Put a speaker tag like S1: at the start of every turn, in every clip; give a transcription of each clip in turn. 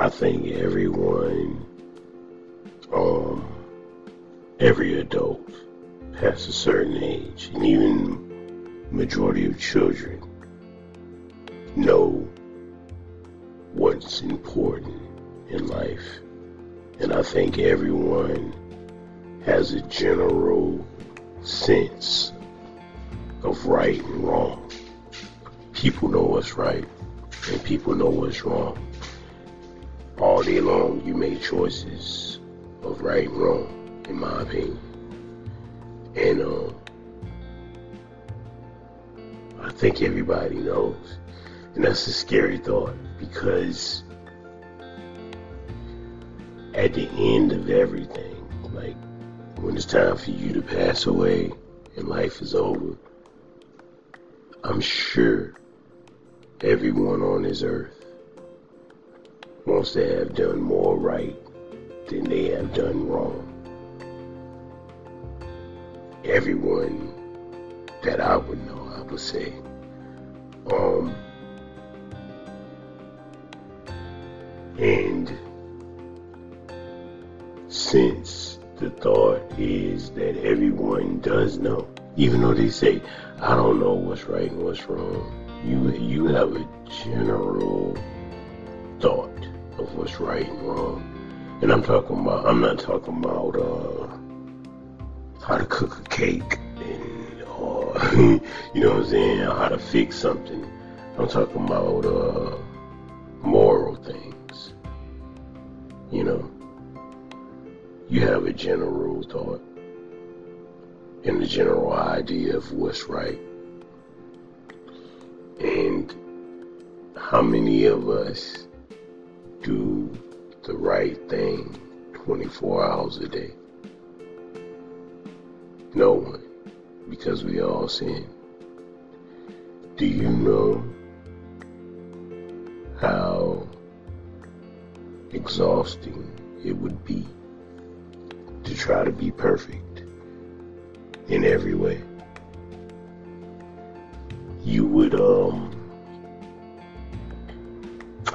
S1: I think everyone, um, every adult past a certain age, and even majority of children know what's important in life. And I think everyone has a general sense of right and wrong. People know what's right and people know what's wrong. Day long, you make choices of right and wrong, in my opinion. And um, I think everybody knows. And that's a scary thought because at the end of everything, like when it's time for you to pass away and life is over, I'm sure everyone on this earth wants to have done more right than they have done wrong. Everyone that I would know, I would say. Um, and since the thought is that everyone does know, even though they say, I don't know what's right and what's wrong, you you have a general thought of what's right and wrong. And I'm talking about I'm not talking about uh how to cook a cake and or you know what I'm saying, how to fix something. I'm talking about uh moral things. You know. You have a general thought and a general idea of what's right. And how many of us do the right thing 24 hours a day? No one, because we all sin. Do you know how exhausting it would be to try to be perfect in every way? You would, um,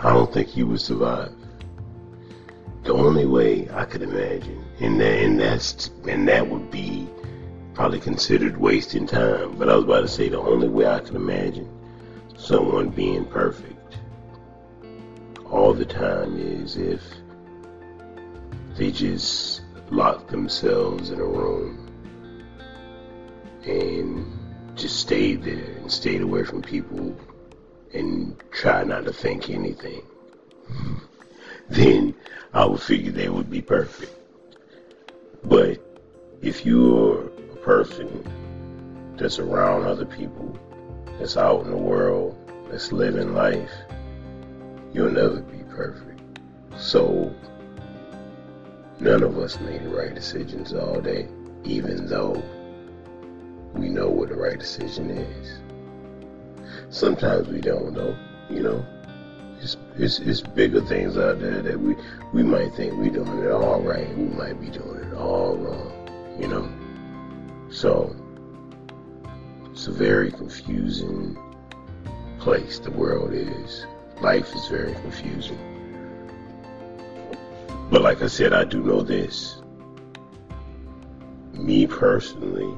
S1: I don't think you would survive. The only way I could imagine, and that, and that's, and that would be probably considered wasting time. But I was about to say the only way I could imagine someone being perfect all the time is if they just lock themselves in a room and just stayed there and stayed away from people and try not to think anything, then I would figure they would be perfect. But if you're a person that's around other people, that's out in the world, that's living life, you'll never be perfect. So none of us made the right decisions all day, even though we know what the right decision is. Sometimes we don't know, you know. It's, it's, it's bigger things out there that we, we might think we're doing it all right. We might be doing it all wrong, you know. So, it's a very confusing place the world is. Life is very confusing. But like I said, I do know this. Me personally,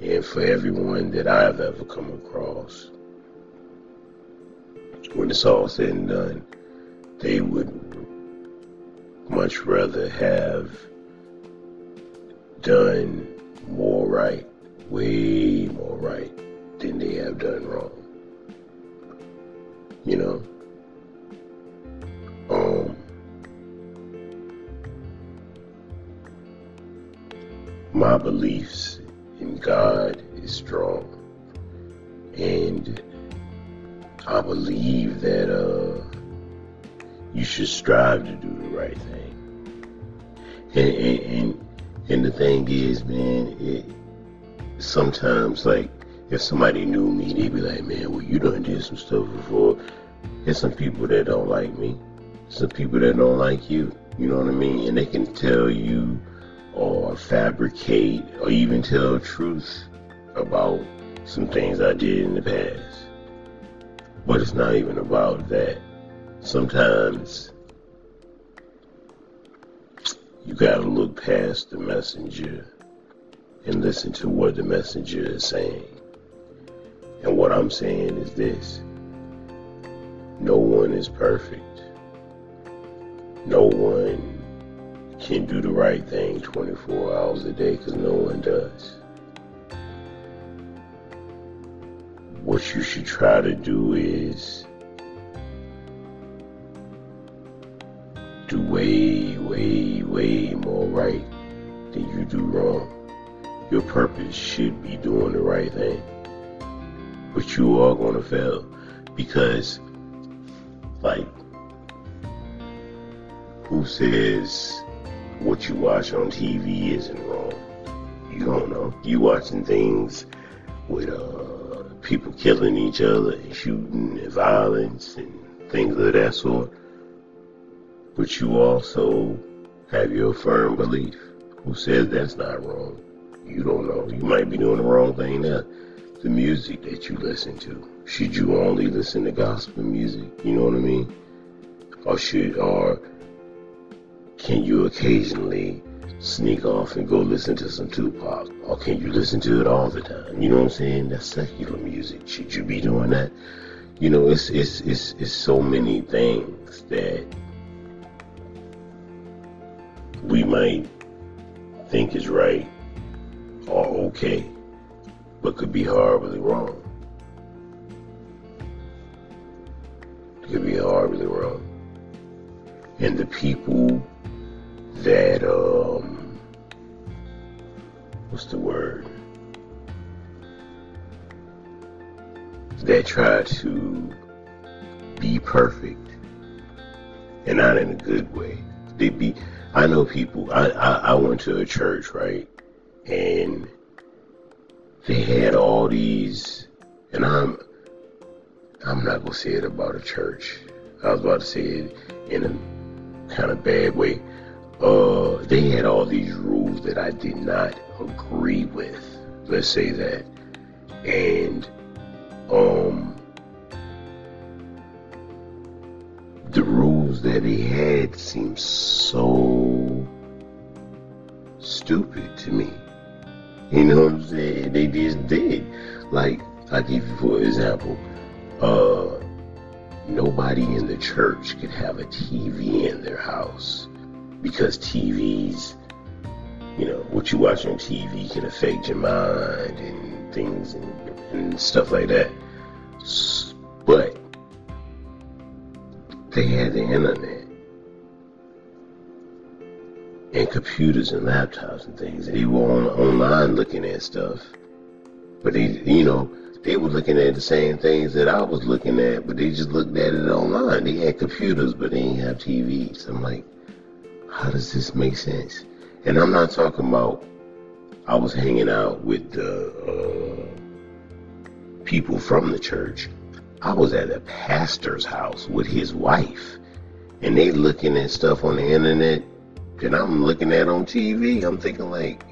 S1: and for everyone that I've ever come across, when it's all said and done, they would much rather have done more right, way more right, than they have done wrong. You know? Um, my beliefs in God is strong. And I believe that uh, you should strive to do the right thing. And, and, and, and the thing is, man, it, sometimes, like, if somebody knew me, they'd be like, man, well, you done did some stuff before. There's some people that don't like me. Some people that don't like you. You know what I mean? And they can tell you or fabricate or even tell truth about some things I did in the past. But it's not even about that. Sometimes you gotta look past the messenger and listen to what the messenger is saying. And what I'm saying is this no one is perfect. No one can do the right thing 24 hours a day because no one does. What you should try to do is do way, way, way more right than you do wrong. Your purpose should be doing the right thing. But you are going to fail because, like, who says what you watch on TV isn't wrong? You don't know. You watching things with uh, people killing each other and shooting and violence and things of that sort. But you also have your firm belief. Who says that's not wrong? You don't know. You might be doing the wrong thing. The music that you listen to. Should you only listen to gospel music? You know what I mean? Or should, or can you occasionally sneak off and go listen to some Tupac? Or can you listen to it all the time? You know what I'm saying? That's secular music. Should you be doing that? You know, it's it's it's it's so many things that we might think is right or okay, but could be horribly wrong. Could be horribly wrong. And the people that, um, what's the word? That try to be perfect and not in a good way. They be, I know people, I, I, I went to a church, right? and they had all these, and I'm, I'm not gonna say it about a church. I was about to say it in a kind of bad way. Uh, they had all these rules that I did not agree with. Let's say that, and um, the rules that they had seemed so stupid to me. You know what I'm saying? They just did. Like, I give you for example, uh, nobody in the church could have a TV in their house because TVs, you know, what you watch on TV can affect your mind and things and, and stuff like that. But they had the internet and computers and laptops and things. They were on, online looking at stuff. But they, you know, they were looking at the same things that I was looking at, but they just looked at it online. They had computers, but they didn't have TVs. I'm like, how does this make sense? And I'm not talking about, I was hanging out with the uh, people from the church. I was at a pastor's house with his wife, and they looking at stuff on the internet that I'm looking at on TV, I'm thinking like,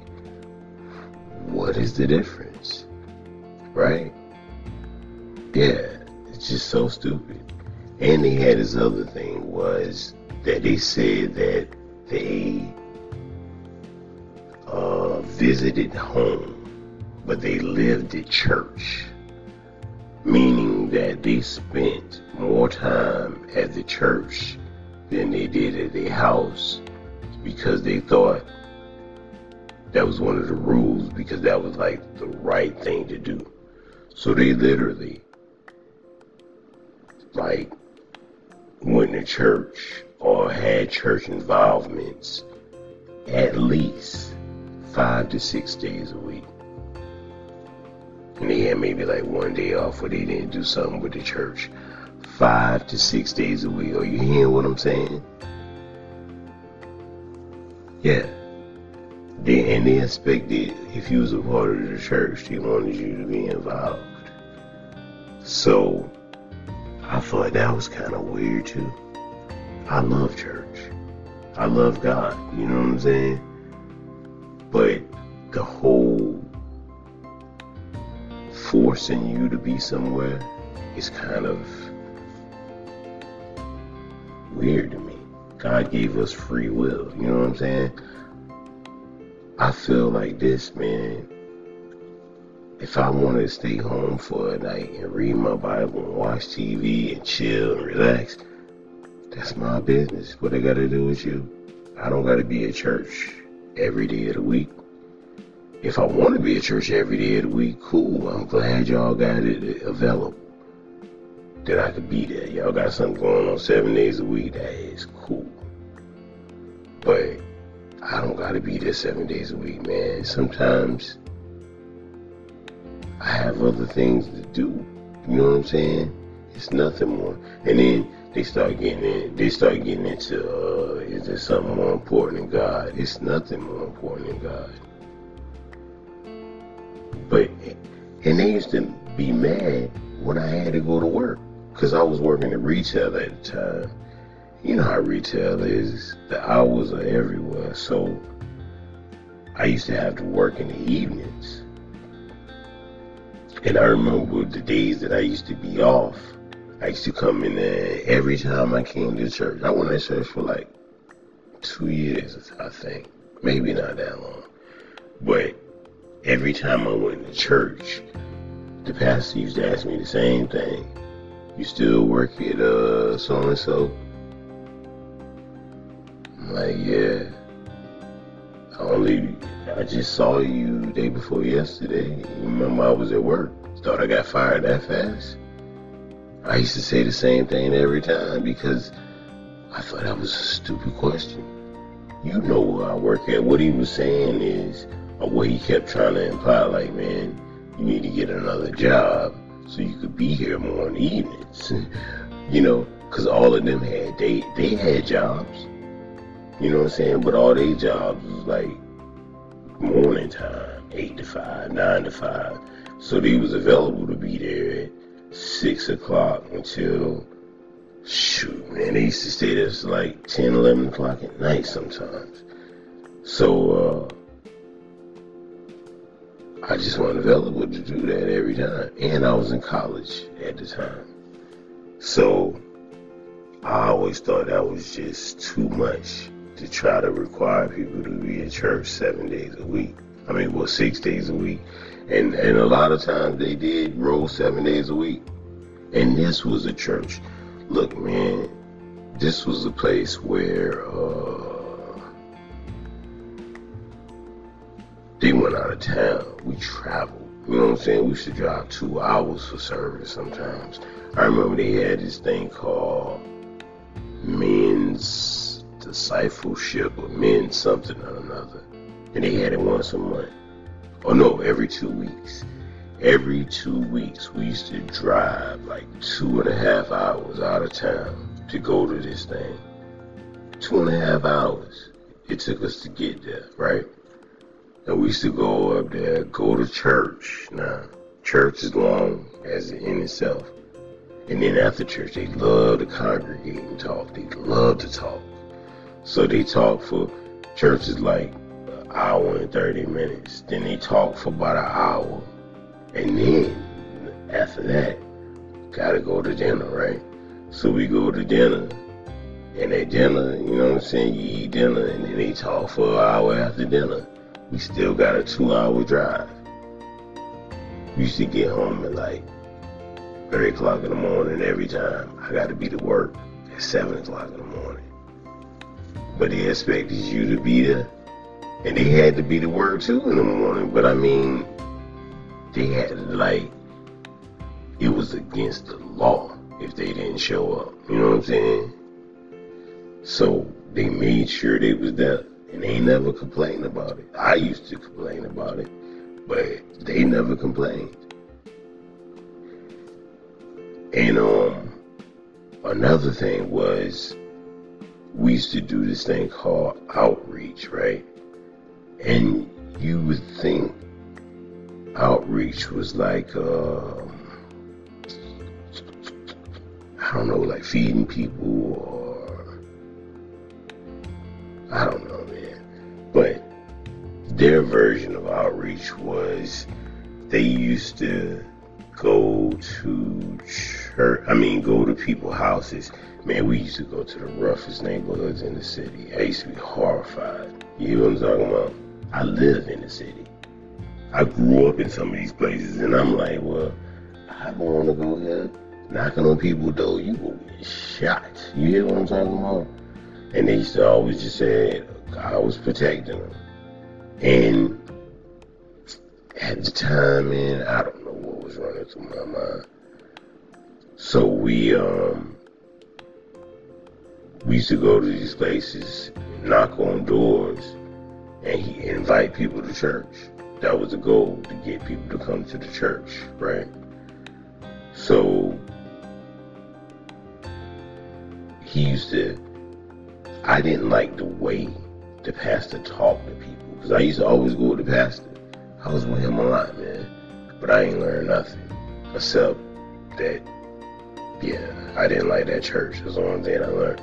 S1: what is the difference? Right? Yeah, it's just so stupid. And they had this other thing was that they said that they uh, visited home, but they lived at church. Meaning that they spent more time at the church than they did at their house because they thought that was one of the rules because that was like the right thing to do. So they literally like went to church or had church involvements at least five to six days a week. And they had maybe like one day off where they didn't do something with the church. Five to six days a week. Are you hearing what I'm saying? Yeah. They, and they expected, if you was a part of the church, they wanted you to be involved. So, I thought that was kind of weird too. I love church. I love God. You know what I'm saying? But the whole forcing you to be somewhere is kind of weird to me. God gave us free will. You know what I'm saying? I feel like this, man. If I want to stay home for a night and read my Bible and watch TV and chill and relax, that's my business. What I got to do with you? I don't got to be at church every day of the week. If I want to be at church every day of the week, cool. I'm glad y'all got it available. That I could be there. Y'all got something going on seven days a week. That is cool. But I don't got to be there seven days a week, man. Sometimes I have other things to do. You know what I'm saying? It's nothing more. And then they start getting in. They start getting into uh, is there something more important than God? It's nothing more important than God. But and they used to be mad when I had to go to work because I was working at retail at the time. You know how retail is. The hours are everywhere. So I used to have to work in the evenings. And I remember the days that I used to be off. I used to come in there every time I came to church. I went to church for like two years, I think. Maybe not that long. But every time I went to church, the pastor used to ask me the same thing. You still work at uh so and so? I'm like, yeah. I only I just saw you day before yesterday. Remember I was at work. Thought I got fired that fast. I used to say the same thing every time because I thought that was a stupid question. You know where I work at. What he was saying is, or what he kept trying to imply, like, man, you need to get another job so you could be here more in the evenings. you know, because all of them had, they, they had jobs. You know what I'm saying? But all their jobs was like morning time, 8 to 5, 9 to 5. So they was available to be there at 6 o'clock until shoot, man, they used to stay there like 10, 11 o'clock at night sometimes. So, uh, I just wasn't available to do that every time. And I was in college at the time. So, I always thought that was just too much to try to require people to be at church seven days a week. I mean, well, six days a week. And, and a lot of times they did roll seven days a week. And this was a church Look, man, this was a place where uh, they went out of town. We traveled. You know what I'm saying? We used to drive two hours for service sometimes. I remember they had this thing called men's discipleship or men's something or another. And they had it once a month. Oh no, every two weeks every two weeks we used to drive like two and a half hours out of town to go to this thing. Two and a half hours it took us to get there, right? And we used to go up there, go to church. Now, church is long as in itself. And then after church, they love to congregate and talk. They love to talk. So they talk for churches like an hour and 30 minutes. Then they talk for about an hour and then after that, gotta go to dinner, right? So we go to dinner. And at dinner, you know what I'm saying? You eat dinner and then they talk for an hour after dinner. We still got a two hour drive. We used to get home at like 3 o'clock in the morning every time. I got to be to work at 7 o'clock in the morning. But they expected you to be there. And they had to be the word too in the morning. But I mean, they had like it was against the law if they didn't show up. You know what I'm saying? So they made sure they was there and they never complained about it. I used to complain about it, but they never complained. And um another thing was we used to do this thing called outreach, right? And you would think outreach was like, uh, I don't know, like feeding people or I don't know, man. But their version of outreach was they used to go to church. I mean, go to people's houses. Man, we used to go to the roughest neighborhoods in the city. I used to be horrified. You know what I'm talking about? I live in the city. I grew up in some of these places, and I'm like, well, I don't want to go here knocking on people's door. You will get shot. You hear what I'm talking about? And they used to always just say God was protecting them. And at the time, man, I don't know what was running through my mind. So we um we used to go to these places, knock on doors, and he invite people to church. That was the goal to get people to come to the church, right? So he used to. I didn't like the way the pastor talked to people because I used to always go with the pastor. I was with him a lot, man, but I ain't learned nothing except that. Yeah, I didn't like that church. That's the only thing I learned.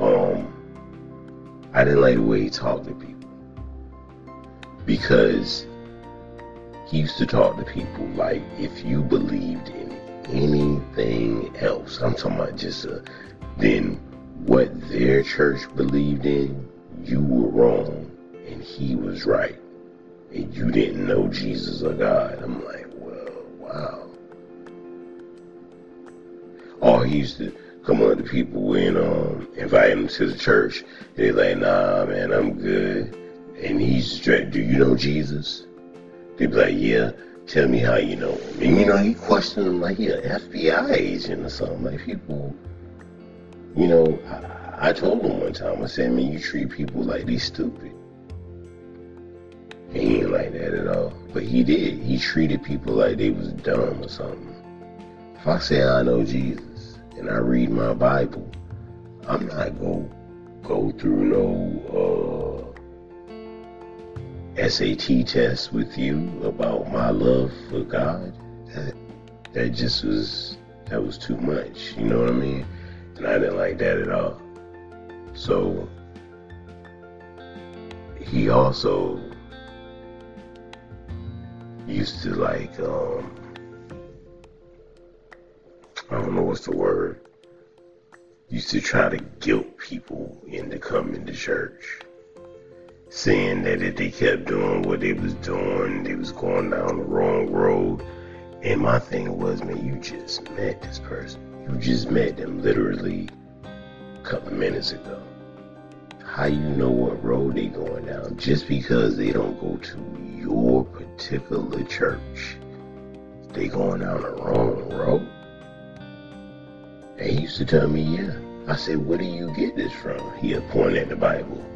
S1: Um, I didn't like the way he talked to people because he used to talk to people like if you believed in anything else, I'm talking about just then what their church believed in, you were wrong and he was right. And you didn't know Jesus or God. I'm like, well, wow. Or he used to come on to people and um, invite them to the church. They're like, nah, man, I'm good. And he's straight, do you know Jesus? They'd be like, yeah, tell me how you know him. And you know, he questioned them like he an FBI agent or something. Like people, you know, I, I told him one time, I said, man, you treat people like they stupid. He ain't like that at all. But he did. He treated people like they was dumb or something. If I say I know Jesus and I read my Bible, I'm not gonna go through no uh, SAT test with you about my love for God. That, that just was that was too much. You know what I mean? And I didn't like that at all. So he also used to like um I don't know what's the word. Used to try to guilt people into coming to church saying that if they kept doing what they was doing, they was going down the wrong road. And my thing was, man, you just met this person. You just met them literally a couple minutes ago. How you know what road they going down? Just because they don't go to your particular church, they going down the wrong road. He used to tell me, yeah. I said, where do you get this from? He had pointed at the Bible.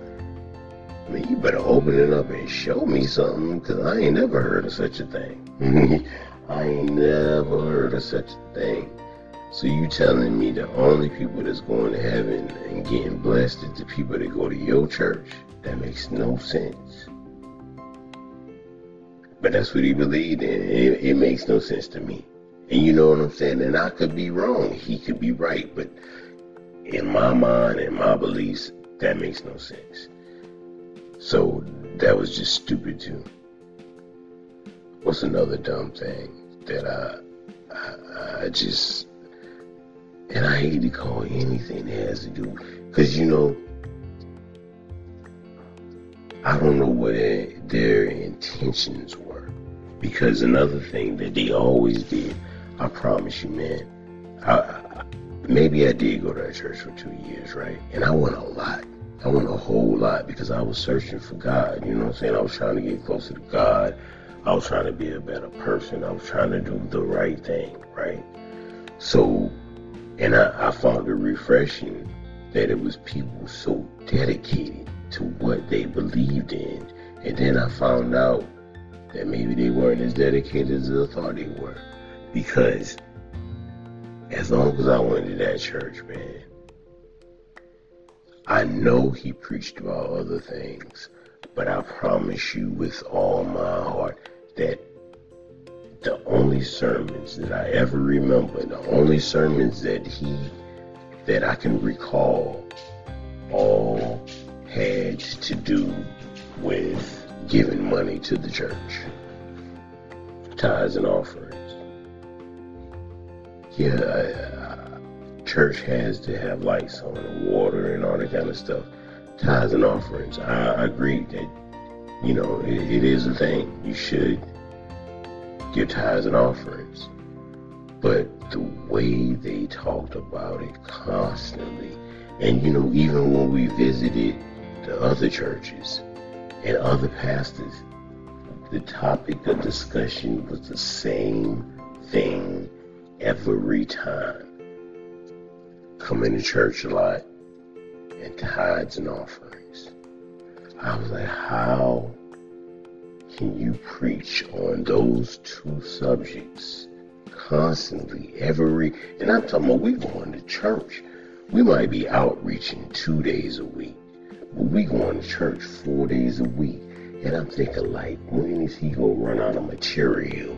S1: I mean, you better open it up and show me something, because I ain't never heard of such a thing. I ain't never heard of such a thing. So you telling me the only people that's going to heaven and getting blessed is the people that go to your church? That makes no sense. But that's what he believed in. It, it makes no sense to me. And you know what I'm saying? And I could be wrong. He could be right. But in my mind and my beliefs, that makes no sense. So that was just stupid too. What's another dumb thing that I, I, I just, and I hate to call anything that has to do, because you know, I don't know what their intentions were. Because another thing that they always did, I promise you, man, I, I, maybe I did go to that church for two years, right? And I went a lot. I went a whole lot because I was searching for God. You know what I'm saying? I was trying to get closer to God. I was trying to be a better person. I was trying to do the right thing, right? So, and I, I found it refreshing that it was people so dedicated to what they believed in. And then I found out that maybe they weren't as dedicated as I thought they were. Because as long as I went to that church, man, I know he preached about other things, but I promise you with all my heart that the only sermons that I ever remember, the only sermons that he, that I can recall, all had to do with giving money to the church, tithes and offerings. yeah, uh, church has to have lights on and water and all that kind of stuff. Tithes and offerings. I, agree that, you know, it, it is a thing. You should give tithes and offerings. But the way they talked about it constantly, and you know, even when we visited the other churches and other pastors, the topic of discussion was the same thing every time. Coming to church a lot and tithes and offerings. I was like, how can you preach on those two subjects constantly, every, and I'm talking about we going to church. We might be outreaching two days a week, but we going to church four days a week. And I'm thinking like, when is he gonna run out of material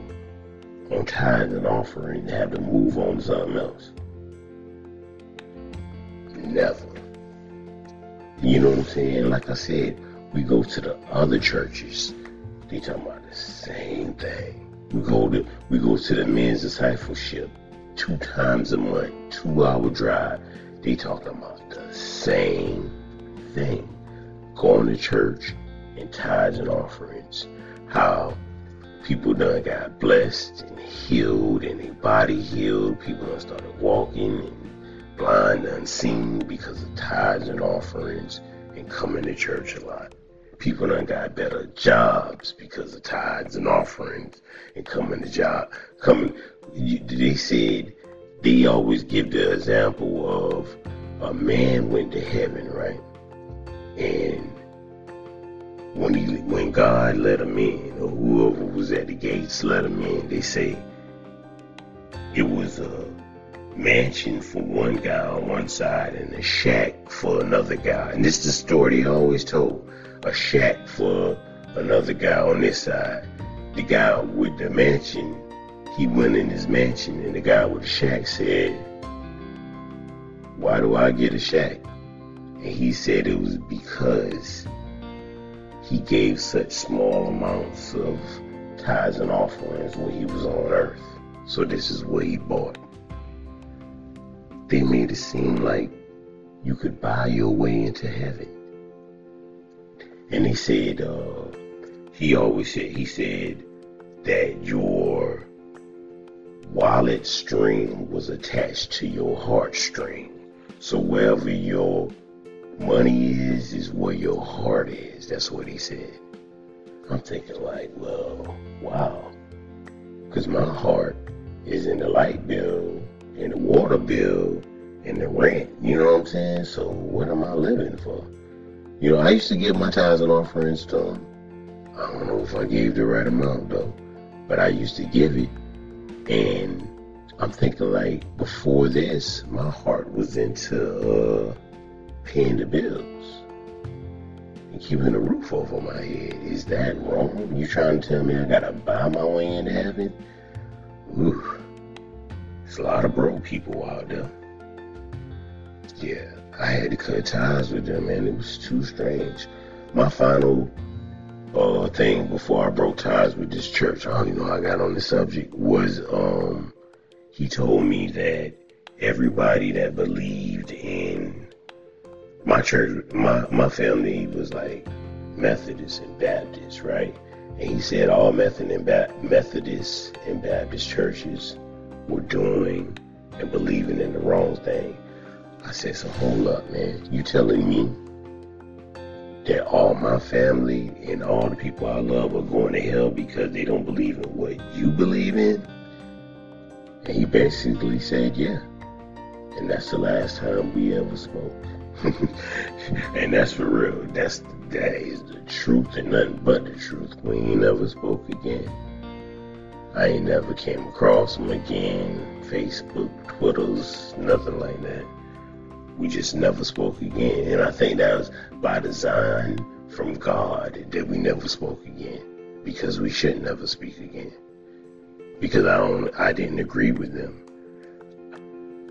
S1: on tithes and offering and have to move on to something else? Never. You know what I'm saying? Like I said, we go to the other churches. They talking about the same thing. We go to we go to the men's discipleship two times a month, two hour drive. They talking about the same thing. Going to church and tithes and offerings. How people done got blessed and healed and their body healed. People done started walking blind and unseen because of tithes and offerings and coming to church a lot. People done got better jobs because of tithes and offerings and coming to job. Coming, they said they always give the example of a man went to heaven, right? And when he, when God let him in, or whoever was at the gates let him in, they say it was a mansion for one guy on one side and a shack for another guy. And this is the story he always told a shack for another guy on this side. The guy with the mansion, he went in his mansion, and the guy with the shack said, Why do I get a shack? And he said it was because he gave such small amounts of tithes and offerings when he was on earth. So this is what he bought. They made it seem like you could buy your way into heaven. And he said, uh, he always said, he said that your wallet string was attached to your heartstring. So wherever your money is, is where your heart is. That's what he said. I'm thinking like, well, wow. Because my heart is in the light bill, in the water bill, and the rent. You know what I'm saying? So what am I living for? You know, I used to give my tithes and offerings to him. I don't know if I gave the right amount though, but I used to give it. And I'm thinking like before this, my heart was into uh, paying the bills and keeping a roof over my head. Is that wrong? You trying to tell me I gotta buy my way into heaven? Ooh, a lot of broke people out there. Yeah. I had to cut ties with them, and it was too strange. My final uh, thing before I broke ties with this church, I don't even know how I got on the subject, was um, he told me that everybody that believed in my church, my, my family was like Methodist and Baptist, right? And he said all and, ba- Methodist and Baptist churches were doing and believing in the wrong thing. I said, so hold up, man. You telling me that all my family and all the people I love are going to hell because they don't believe in what you believe in? And he basically said, yeah. And that's the last time we ever spoke. and that's for real. That's that is the truth and nothing but the truth. We ain't never spoke again. I ain't never came across them again. Facebook, Twitters, nothing like that we just never spoke again. And I think that was by design from God that we never spoke again because we should never speak again because I don't I didn't agree with them.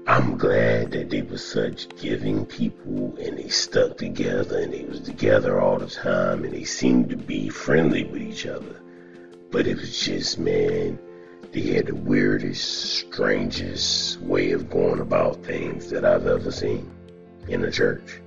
S1: I'm glad that they were such giving people and they stuck together and they was together all the time and they seemed to be friendly with each other. But it was just man, They had the weirdest, strangest way of going about things that I've ever seen in a church.